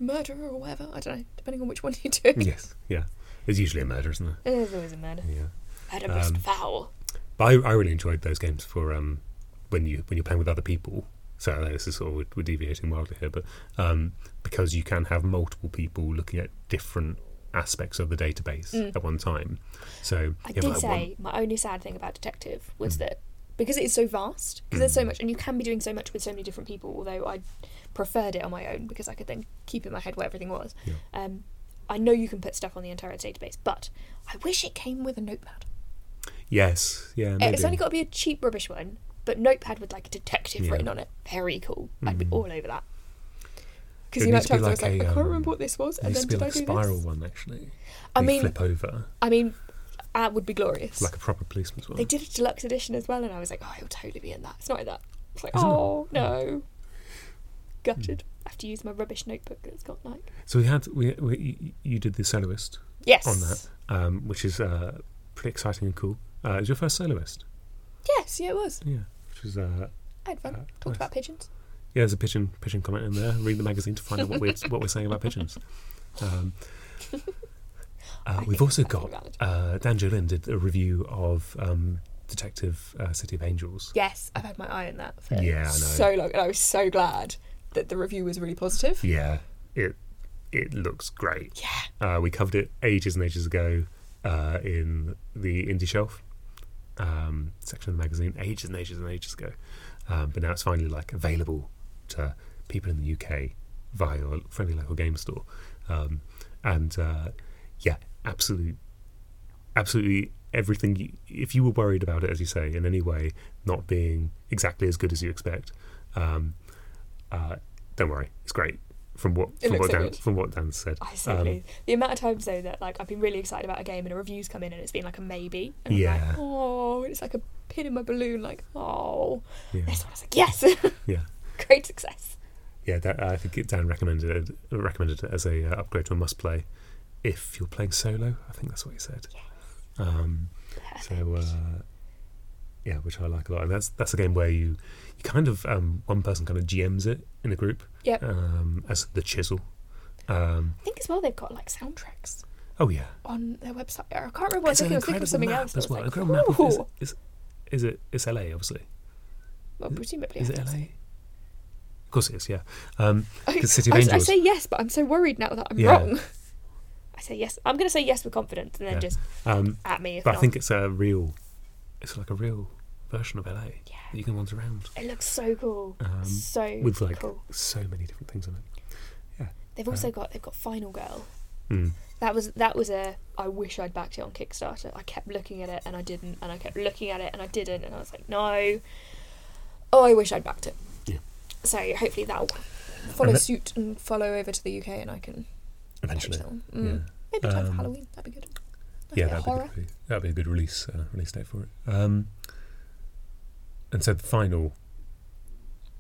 murderer or whatever. I don't know, depending on which one you do. [laughs] yes. Yeah. it's usually a murder, isn't it? It is always a murder. Yeah. Murder most Um, foul. But I, I really enjoyed those games for um, when you when you're playing with other people. So I know this is sort of we're, we're deviating wildly here, but um, because you can have multiple people looking at different aspects of the database Mm. at one time. So I did like, say one- my only sad thing about Detective was Mm. that because it is so vast, because there's so Mm. much, and you can be doing so much with so many different people. Although I preferred it on my own because I could then keep in my head where everything was. Yeah. Um, I know you can put stuff on the entire database, but I wish it came with a notepad. yes, yeah, maybe. It's only got to be a cheap rubbish one, but notepad with like a detective Yeah. written on it. Very cool. I'd be Mhm. all over that. Because you the amount to be times I was like like, a, I can't um, remember what this was, and then to be did I like a do spiral this? one actually. I mean, flip over I mean, that would be glorious. like a proper policeman's one. They did a deluxe edition as well, and I was like, oh, he'll totally be in that. It's not in that. It's like, Is it oh, no. Gutted. Hmm. I have to use my rubbish notebook that's got like. So we had we, we you did the soloist Yes. on that, um, which is uh, pretty exciting and cool. Uh, it was your first soloist, Yes, yeah, it was. yeah, which is uh, I had fun. Uh, Talked nice. about pigeons. Yeah, there's a pigeon pigeon comment in there. Read the magazine to find out what we're what we're saying about pigeons. [laughs] Um, uh, we've also got uh, Dan Jolin did a review of um, Detective uh, City of Angels. Yes, I've had my eye on that for Yeah, so long, and I was so glad that the review was really positive. Yeah, it it looks great. Yeah. Uh, we covered it ages and ages ago uh, in the indie shelf um, section of the magazine, ages and ages and ages ago. Um, but now it's finally like available to people in the UK via your friendly local game store. Um, and uh, yeah, absolute, absolutely everything. You, if you were worried about it, as you say, in any way not being exactly as good as you expect, um, uh, don't worry, it's great. From what It from what so Dan from what Dan said, I Um. The amount of times though that like I've been really excited about a game and a review's come in and it's been like a maybe. And I'm Yeah. like, oh, it's like a pin in my balloon. Like, oh, yeah, this one I was like, yes, [laughs] yeah. great success. Yeah, that, I think Dan recommended it, recommended it as a uh, upgrade to a must play if you're playing solo. I think that's what he said. Um, so uh, yeah, which I like a lot, and that's that's a game where you you kind of um, one person kind of GMs it in a group Yep. um, as the chisel. Um, I think as well they've got like soundtracks oh yeah, on their website. I can't remember. What I it's. I was thinking of something map else. As well. like, incredible map. Of, is, is, is it? It's LA, obviously. Well, presumably. Is it LA? say. Of course it is. Yeah. Um, I, City of I, I say yes, but I'm so worried now that I'm Yeah. wrong. Say yes. I'm going to say yes with confidence, and then Yeah. just um, at me if but not. I think it's a real. It's like a real version of LA. yeah, that You can wander around. it looks so cool. Um, so with like cool. so many different things on it. Yeah. They've also got they've got Final Girl. Mm. That was that was a I wish I'd backed it on Kickstarter. I kept looking at it and I didn't, and I kept looking at it and I didn't, and I was like, no. Oh, I wish I'd backed it. Yeah. So hopefully that'll follow that- suit and follow over to the UK, and I can Eventually, purchase that one. Mm. yeah, Maybe time for Um, Halloween. That'd be good. Nice yeah, of that'd horror. be, good, that'd be a good release uh, release date for it. Um, and so the final,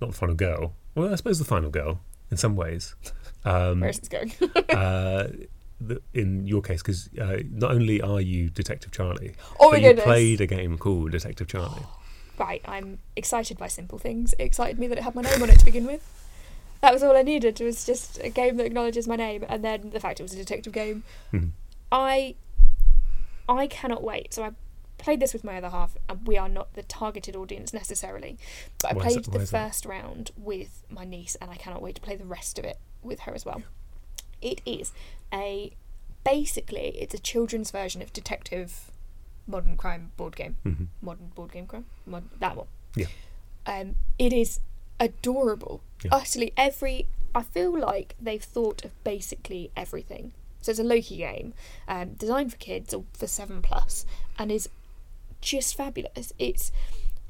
not the final girl. Well, I suppose the final girl in some ways. [laughs] Um, Where is this going? uh, [laughs] the, in your case because uh, not only are you Detective Charlie, Oh but you goodness. played a game called Detective Charlie. [gasps] Right, I'm excited by simple things. It excited me that it had my name on it to begin with. [laughs] That was all I needed. It was just a game that acknowledges my name, and then the fact it was a detective game. Mhm. I, I cannot wait. So I played this with my other half, and we are not the targeted audience necessarily. But I Why played the is that? first round with my niece, and I cannot wait to play the rest of it with her as well. It is a basically it's a children's version of detective modern crime board game hmm modern board game crime Mod- that one Yeah. um it is adorable Yeah. utterly every i feel like they've thought of basically everything so it's a loki game um, designed for kids or for 7 plus and is just fabulous it's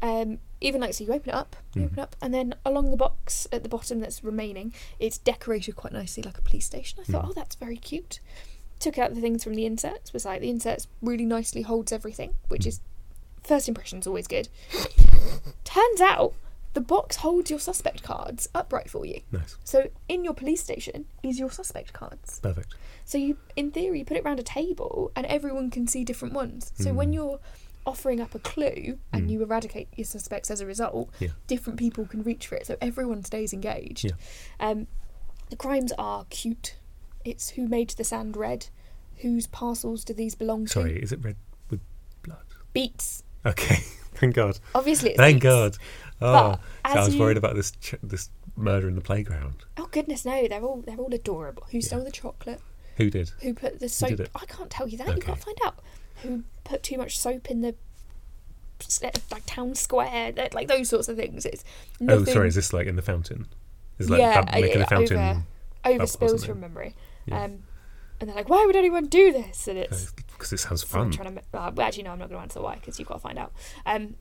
um, even like so you open it up you Mhm. open it up and then along the box at the bottom that's remaining it's decorated quite nicely like a police station i thought Mhm. oh that's very cute took out the things from the inserts was like the inserts really nicely holds everything which Mhm. is first impression's always good [laughs] turns out the box holds your suspect cards upright for you Nice, so in your police station is your suspect cards perfect. so you in theory you put it around a table and everyone can see different ones so when Mm. you're offering up a clue and Mm. you eradicate your suspects as a result Yeah. different people can reach for it so everyone stays engaged Yeah. um, the crimes are cute it's who made the sand red whose parcels do these belong to Sorry, is it red with blood? beats Okay, [laughs] thank God. obviously it's Thank beets. God. Oh, so I was you- worried about this ch- this murder in the playground. oh goodness no they're all they're all adorable who stole the chocolate Who did? who put the soap i can't tell you that you've got to find out who put too much soap in the like town square like those sorts of things it's Oh, sorry. Is this like in the fountain? Is it like Yeah, uh, making yeah, the fountain? over- over spills from memory Yeah. um and they're like why would anyone do this and it's Because it sounds fun. trying to uh, well, actually no i'm not going to answer why because you've got to find out um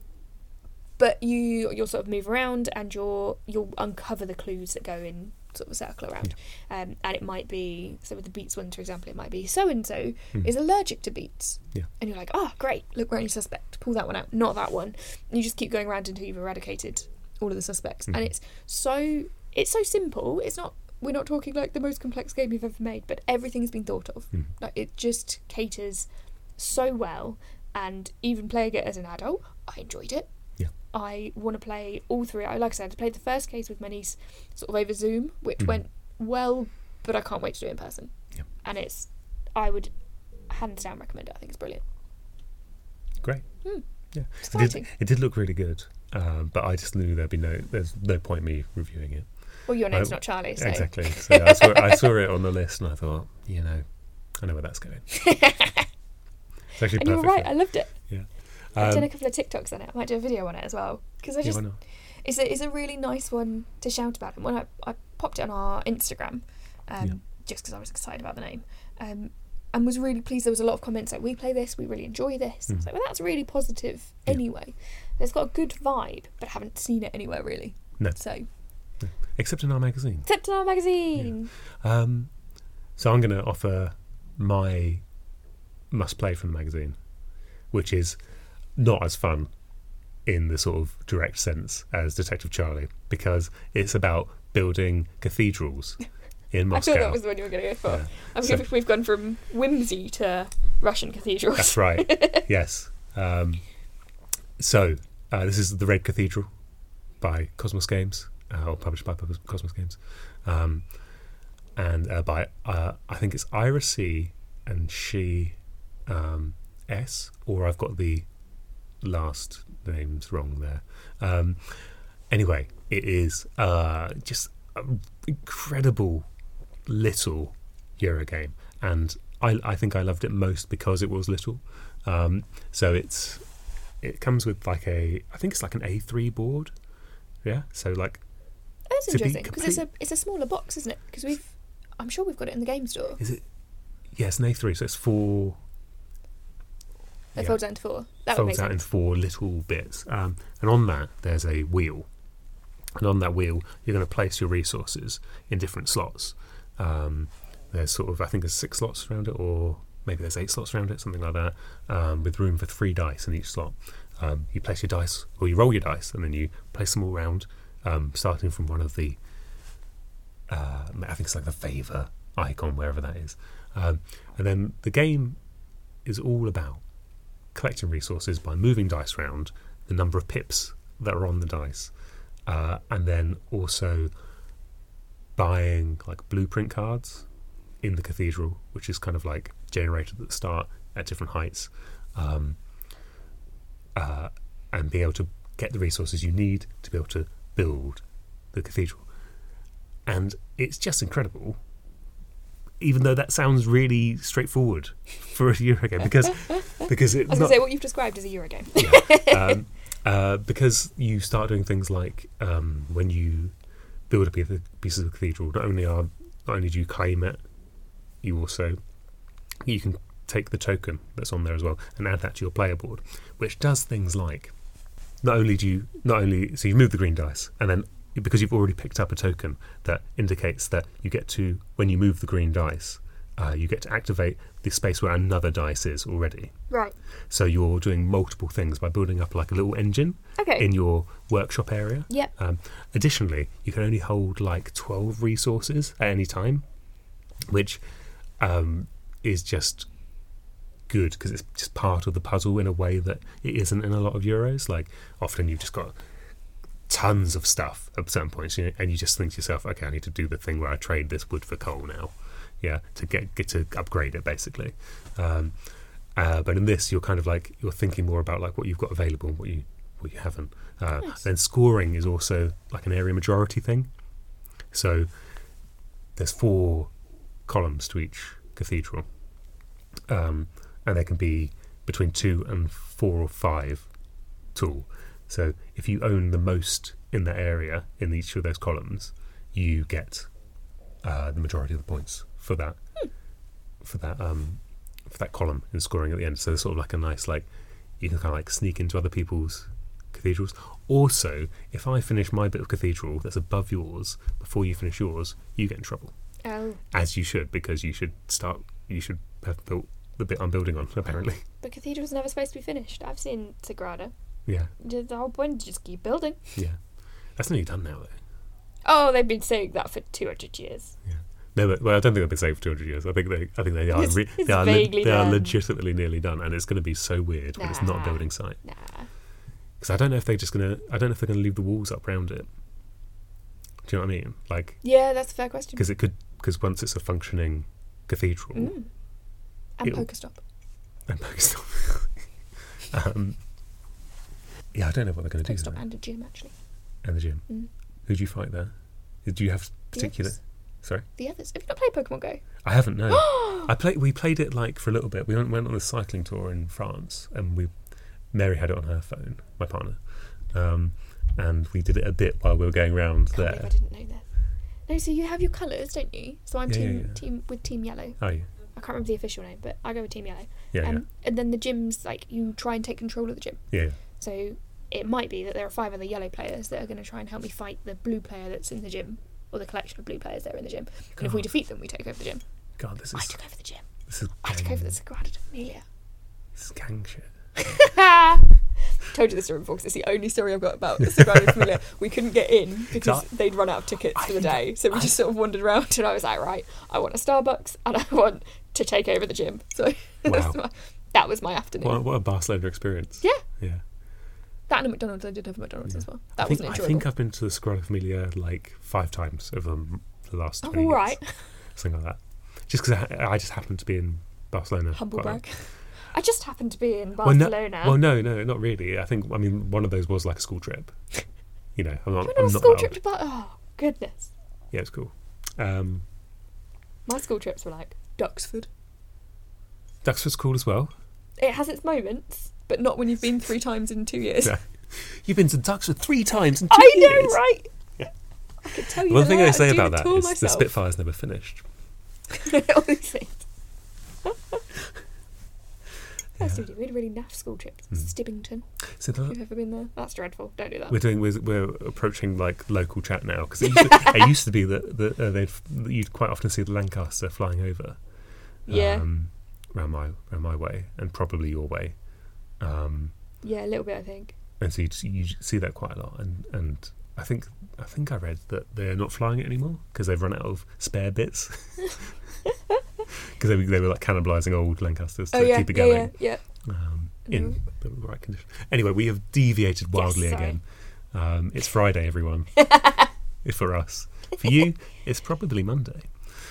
but you you'll sort of move around and you'll you'll uncover the clues that go in sort of a circle around. Um, and it might be so with the beets one, for example it might be so and so Hmm. is allergic to beets Yeah. and you're like oh great. Look we're only suspect. Pull that one out. Not that one. And you just keep going around until you've eradicated all of the suspects. Mhm. and it's so it's so simple. It's not we're not talking like the most complex game you've ever made but everything's been thought of. Hmm. like it just caters so well. And even playing it as an adult i enjoyed it. Yeah. I want to play all three I like i said i played the first case with my niece sort of over zoom which Mhm. went well but i can't wait to do it in person Yeah. and it's i would hands down recommend it i think it's brilliant Great. Hmm. Yeah. It did, it did look really good, um, but I just knew there'd be no. There's no point me reviewing it. well your name's I- not charlie so Exactly. So I saw, I saw it on the list, and I thought, you know, I know where that's going. [laughs] It's actually and you were right i loved it i've done a Um, couple of tiktoks on it i might do a video on it as well because i just not? it's a, it's a really nice one to shout about. And when I, I popped it on our Instagram, um, Yeah. just because I was excited about the name, um, and was really pleased. There was a lot of comments like, "We play this, we really enjoy this." I was Mm. like, "Well, that's really positive." Yeah. Anyway, it's got a good vibe, but I haven't seen it anywhere really. No. So, Except in our magazine. except in our magazine. Um, so I'm going to offer my must play from the magazine, which is not as fun in the sort of direct sense as Detective Charlie because it's about building cathedrals [laughs] in Moscow. I thought that was the one you were going to go for. Yeah. I'm So- we've gone from whimsy to Russian cathedrals. That's right. [laughs] yes. Um, so uh, this is the Red Cathedral by Cosmos Games, uh, or published by Cosmos Games, um, and uh, by uh, I think it's Ira C and she um, S, or I've got the last names wrong there. Um, anyway, it is uh, just an incredible little Euro game, and I, I think I loved it most because it was little. Um, so it's it comes with like a I think it's like an A3 board. Yeah, so like That's interesting because it's a it's a smaller box, isn't it? Because we've, I'm sure we've got it in the game store. is it? Yes, an A3. So it's four. It yeah, folds out into four. That folds out sense. into four little bits, um, and on that there's a wheel, and on that wheel you're going to place your resources in different slots. Um, there's sort of I think there's six slots around it, or maybe there's eight slots around it, something like that, um, with room for three dice in each slot. Um, you place your dice, or you roll your dice, and then you place them all around, um, starting from one of the, uh, I think it's like the favour icon, wherever that is, Um, and then the game is all about collecting resources by moving dice around, the number of pips that are on the dice, uh, and then also buying like blueprint cards in the cathedral, which is kind of like generated at the start at different heights, um, uh, and be able to get the resources you need to be able to build the cathedral. And it's just incredible, even though that sounds really straightforward for a Euro game because [laughs] because I was going to say what you've described is a Euro game. [laughs] um, uh, because you start doing things like um, when you build a piece of, piece of the cathedral. Not only are not only do you claim it, you also you can take the token that's on there as well and add that to your player board, which does things like not only do you not only so you move the green dice and then because you've already picked up a token that indicates that you get to when you move the green dice. Uh, you get to activate the space where another dice is already. right. So you're doing multiple things by building up like a little engine Okay. in your workshop area. Yep. Um, additionally, you can only hold like 12 resources at any time, which um, is just good because it's just part of the puzzle in a way that it isn't in a lot of Euros. Like, often you've just got tons of stuff at certain points, you know, and you just think to yourself, okay, I need to do the thing where I trade this wood for coal now. Yeah, to get get to upgrade it basically. Um, uh, but in this, you're kind of like you're thinking more about like what you've got available and what you what you haven't. Uh, Nice. Then scoring is also like an area majority thing. So there's four columns to each cathedral, um, and there can be between two and four or five tall. So if you own the most in that area in each of those columns, you get uh, the majority of the points for that for that um, for that column in scoring at the end. So it's sort of like a nice like you can kind of like sneak into other people's cathedrals. Also, if I finish my bit of cathedral that's above yours before you finish yours, you get in trouble, Oh, as you should, because you should start. You should have built the bit I'm building on. Apparently, [laughs] the cathedral's never supposed to be finished. I've seen Sagrada. yeah, The whole point is just keep building. yeah. That's nearly done now, though. Oh, they've been saying that for 200 years. No, but, well, I don't think they've been saved for 200 years. I think they, I think they are, It's- re- it's they, are le- they are legitimately nearly done, and it's going to be so weird when it's not a building site. Nah. Because I don't know if they're just going to, I don't know if they're going to leave the walls up around it. Do you know what I mean? Like, Yeah, that's a fair question. because it could, because once it's a functioning cathedral, Mm. And Pokestop. and Pakistan. [laughs] um, yeah, I don't know what they're going to do Pokestop there. and a gym, actually. And the gym. Mm. Who do you fight there? Do you have particular? others. Sorry, The others. Have you not played Pokemon Go? I haven't. No, [gasps] I played. We played it like for a little bit. We went, went on a cycling tour in France, and we Mary had it on her phone, my partner, um, and we did it a bit while we were going around Can't there. I didn't know that. No, so you have your colours, don't you? So I'm Yeah, team yeah, yeah. team with Team Yellow. Oh, yeah, I can't remember the official name, but I go with Team Yellow. yeah, um, And then the gyms, like you try and take control of the gym. yeah, yeah. So it might be that there are five other yellow players that are going to try and help me fight the blue player that's in the gym, or the collection of blue players that are in the gym. And if we defeat them, we take over the gym. God, this I is took over the gym. this is I took over the Sagrada Familia. this is gang shit. [laughs] Told you the story before because it's the only story I've got about the Sagrada Familia. We couldn't get in because So- they'd run out of tickets I for the day, so we just sort of wandered around. And I was like, right, I want a Starbucks and I want to take over the gym. So [laughs] Wow. my, that was my afternoon. What, what a Barcelona experience. Yeah. yeah. That and a McDonald's. I did have a McDonald's Yeah. as well. That I think, wasn't I think I've been to the Sagrada Familia like five times over the, the last Oh, 20 all years. [laughs] Something like that. Just because I, I just happened to be in Barcelona. Humble quite a lot. brag. [laughs] I just happened to be in Well, no- Barcelona. Well, no, no, not really. I think I mean one of those was like a school trip. [laughs] You know, I'm not. I went I'm on a school trip to Bar- Oh, goodness. Yeah, it's cool. Um, My school trips were like Duxford. Duxford's cool as well. It has its moments, but not when you've been three times in two years. Yeah. You've been to Duxford three times in two I know, years. right? Yeah. I could tell you One the thing I say about that is is the. Spitfire's never finished. [laughs] Things. Yeah. Really, we had a really naff school trip. Mm. Stibbington. So If you've ever been there, that's dreadful. Don't do that. we're doing we're, we're approaching like local chat now because it, used to- [laughs] it used to be that, that uh, they'd you'd quite often see the Lancaster flying over. yeah, Um, around my around my way and probably your way. Um, yeah, a little bit. I think. and so you, you see that quite a lot and and I think I think I read that they're not flying it anymore because they've run out of spare bits [laughs] because they, were- they were like cannibalising old Lancasters to oh yeah, keep it yeah, going yeah, yeah. um, in the right condition. Anyway, we have deviated wildly sorry. again. Um, it's Friday, everyone. [laughs] for us, for you, it's probably Monday.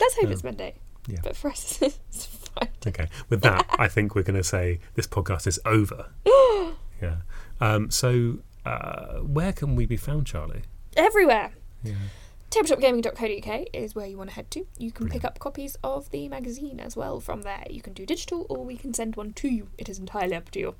Let's hope Um, it's Monday. yeah. But for us, [laughs] it's [laughs] Okay. With that, I think we're going to say this podcast is over. [gasps] yeah. Um, so, uh, where can we be found, Charlie? Everywhere. Yeah. tabletopgaming.co.uk is where you want to head to. You can pick up copies of the magazine as well from there. You can do digital or we can send one to you. It is entirely up to you.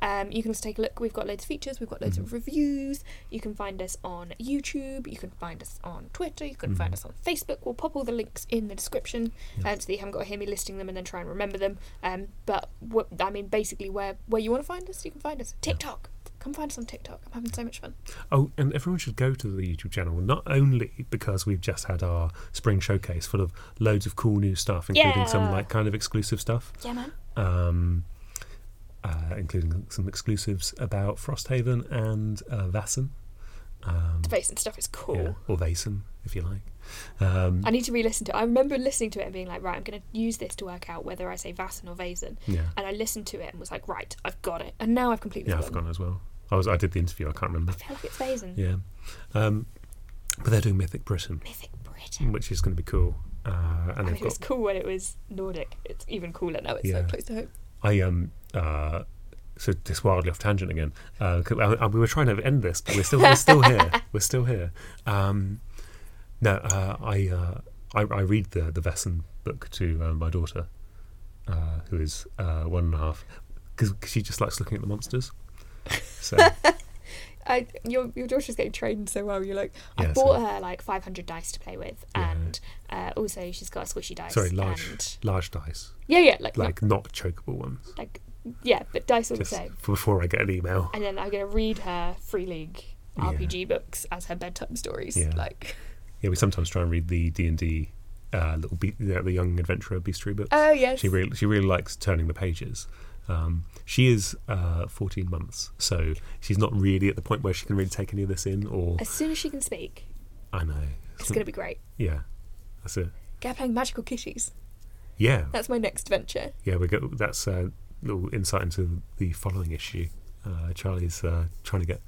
Um, you can also take a look. We've got loads of features, we've got loads Mm-hmm. of reviews. You can find us on YouTube, you can find us on Twitter, you can find Mhm. us on Facebook. We'll pop all the links in the description Yeah. um, so that you haven't got to hear me listing them and then try and remember them. Um, but what, I mean, basically, where, where you want to find us, you can find us. TikTok. Come find us on TikTok. I'm having so much fun. Oh, and everyone should go to the YouTube channel, not only because we've just had our spring showcase full of loads of cool new stuff, including some like kind of exclusive stuff, Yeah, man. um, uh, including some exclusives about Frosthaven and uh, Vassen. Um, The face stuff is cool. yeah, or Vaesen, if you like. Um, I need to re-listen to it. I remember listening to it and being like, right, I'm going to use this to work out whether I say Vassen or Vasen. yeah, And I listened to it and was like, right, I've got it. And now I've completely yeah, I've forgotten. forgotten as well. I was I did the interview. I can't remember. I feel like it's Vasen. Yeah, um, but they're doing Mythic Britain, Mythic Britain. which is going to be cool. Uh, and I mean, it was cool when it was Nordic. It's even cooler now. It's Yeah. so close to home. I um uh so this wildly off tangent again. Uh, 'cause I- I- we were trying to end this, but we're still we're still [laughs] here. We're still here. Um, no, uh, I, uh, I I read the the Vesson book to uh, my daughter, uh, who is uh, one and a half, because she just likes looking at the monsters. So [laughs] I, your your daughter's getting trained so well. You're like, I Yeah, bought so- her like 500 dice to play with, Yeah. and uh, also she's got a squishy dice. sorry, large And, large dice, yeah, yeah, like like, like not chokeable ones. like yeah, but dice all the same. before I get an email. And then I'm gonna read her Free League Yeah. RPG books as her bedtime stories. Yeah. Like, Yeah, we sometimes try and read the D and D uh, little be- the, the young adventurer bestiary books. oh yes, She really, she really likes turning the pages. Um, she is uh, 14 months, so she's not really at the point where she can really take any of this in. Or as soon as she can speak, I know, it's gonna be great. yeah, that's it. Get playing magical kitties. Yeah, That's my next venture. yeah. We go. That's a little insight into the following issue. Uh, Charlie's uh, trying to get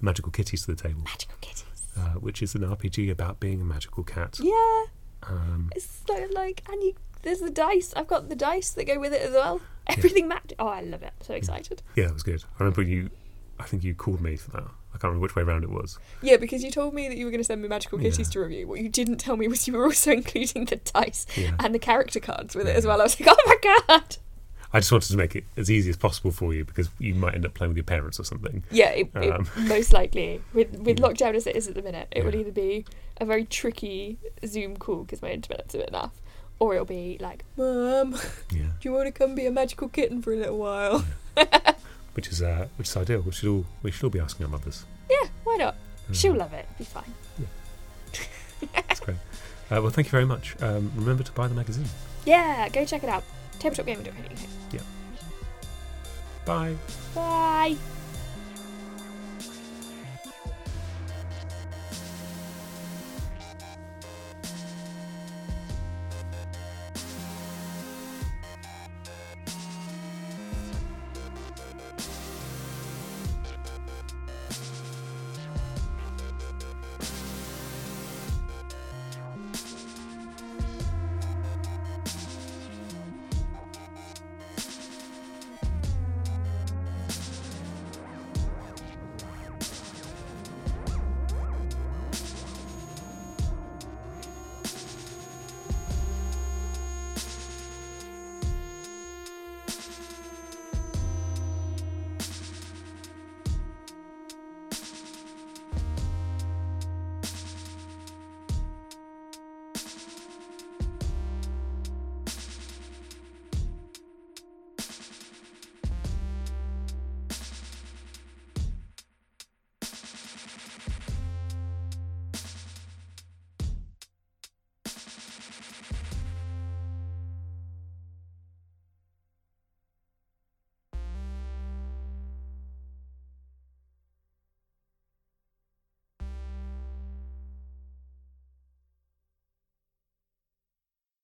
magical kitties to the table, Magical kitties. uh, which is an RPG about being a magical cat. Yeah, Um, it's so like, and you. There's the dice. I've got the dice that go with it as well. Everything match. Oh, I love it. I'm so excited. yeah, it was good. I remember you. I think you called me for that. I can't remember which way around it was. Yeah, because you told me that you were going to send me magical kitties Yeah. to review. What you didn't tell me was you were also [laughs] including the dice Yeah. and the character cards with it as well. I was like, oh my god. I just wanted to make it as easy as possible for you because you might end up playing with your parents or something. Yeah, it, it- Um. [laughs] most likely with with Yeah. lockdown as it is at the minute, it will either be a very tricky Zoom call because my internet's a bit naff, or it'll be like, Mum, do you want to come be a magical kitten for a little while? [laughs] which is uh, which is ideal. We should all we should all be asking our mothers. Yeah, why not? She'll Um, love it. It'll be fine. [laughs] That's great. Uh, well, thank you very much. Um, remember to buy the magazine. Yeah, go check it out. Tabletopgaming.co.uk. Yeah. Bye. Bye.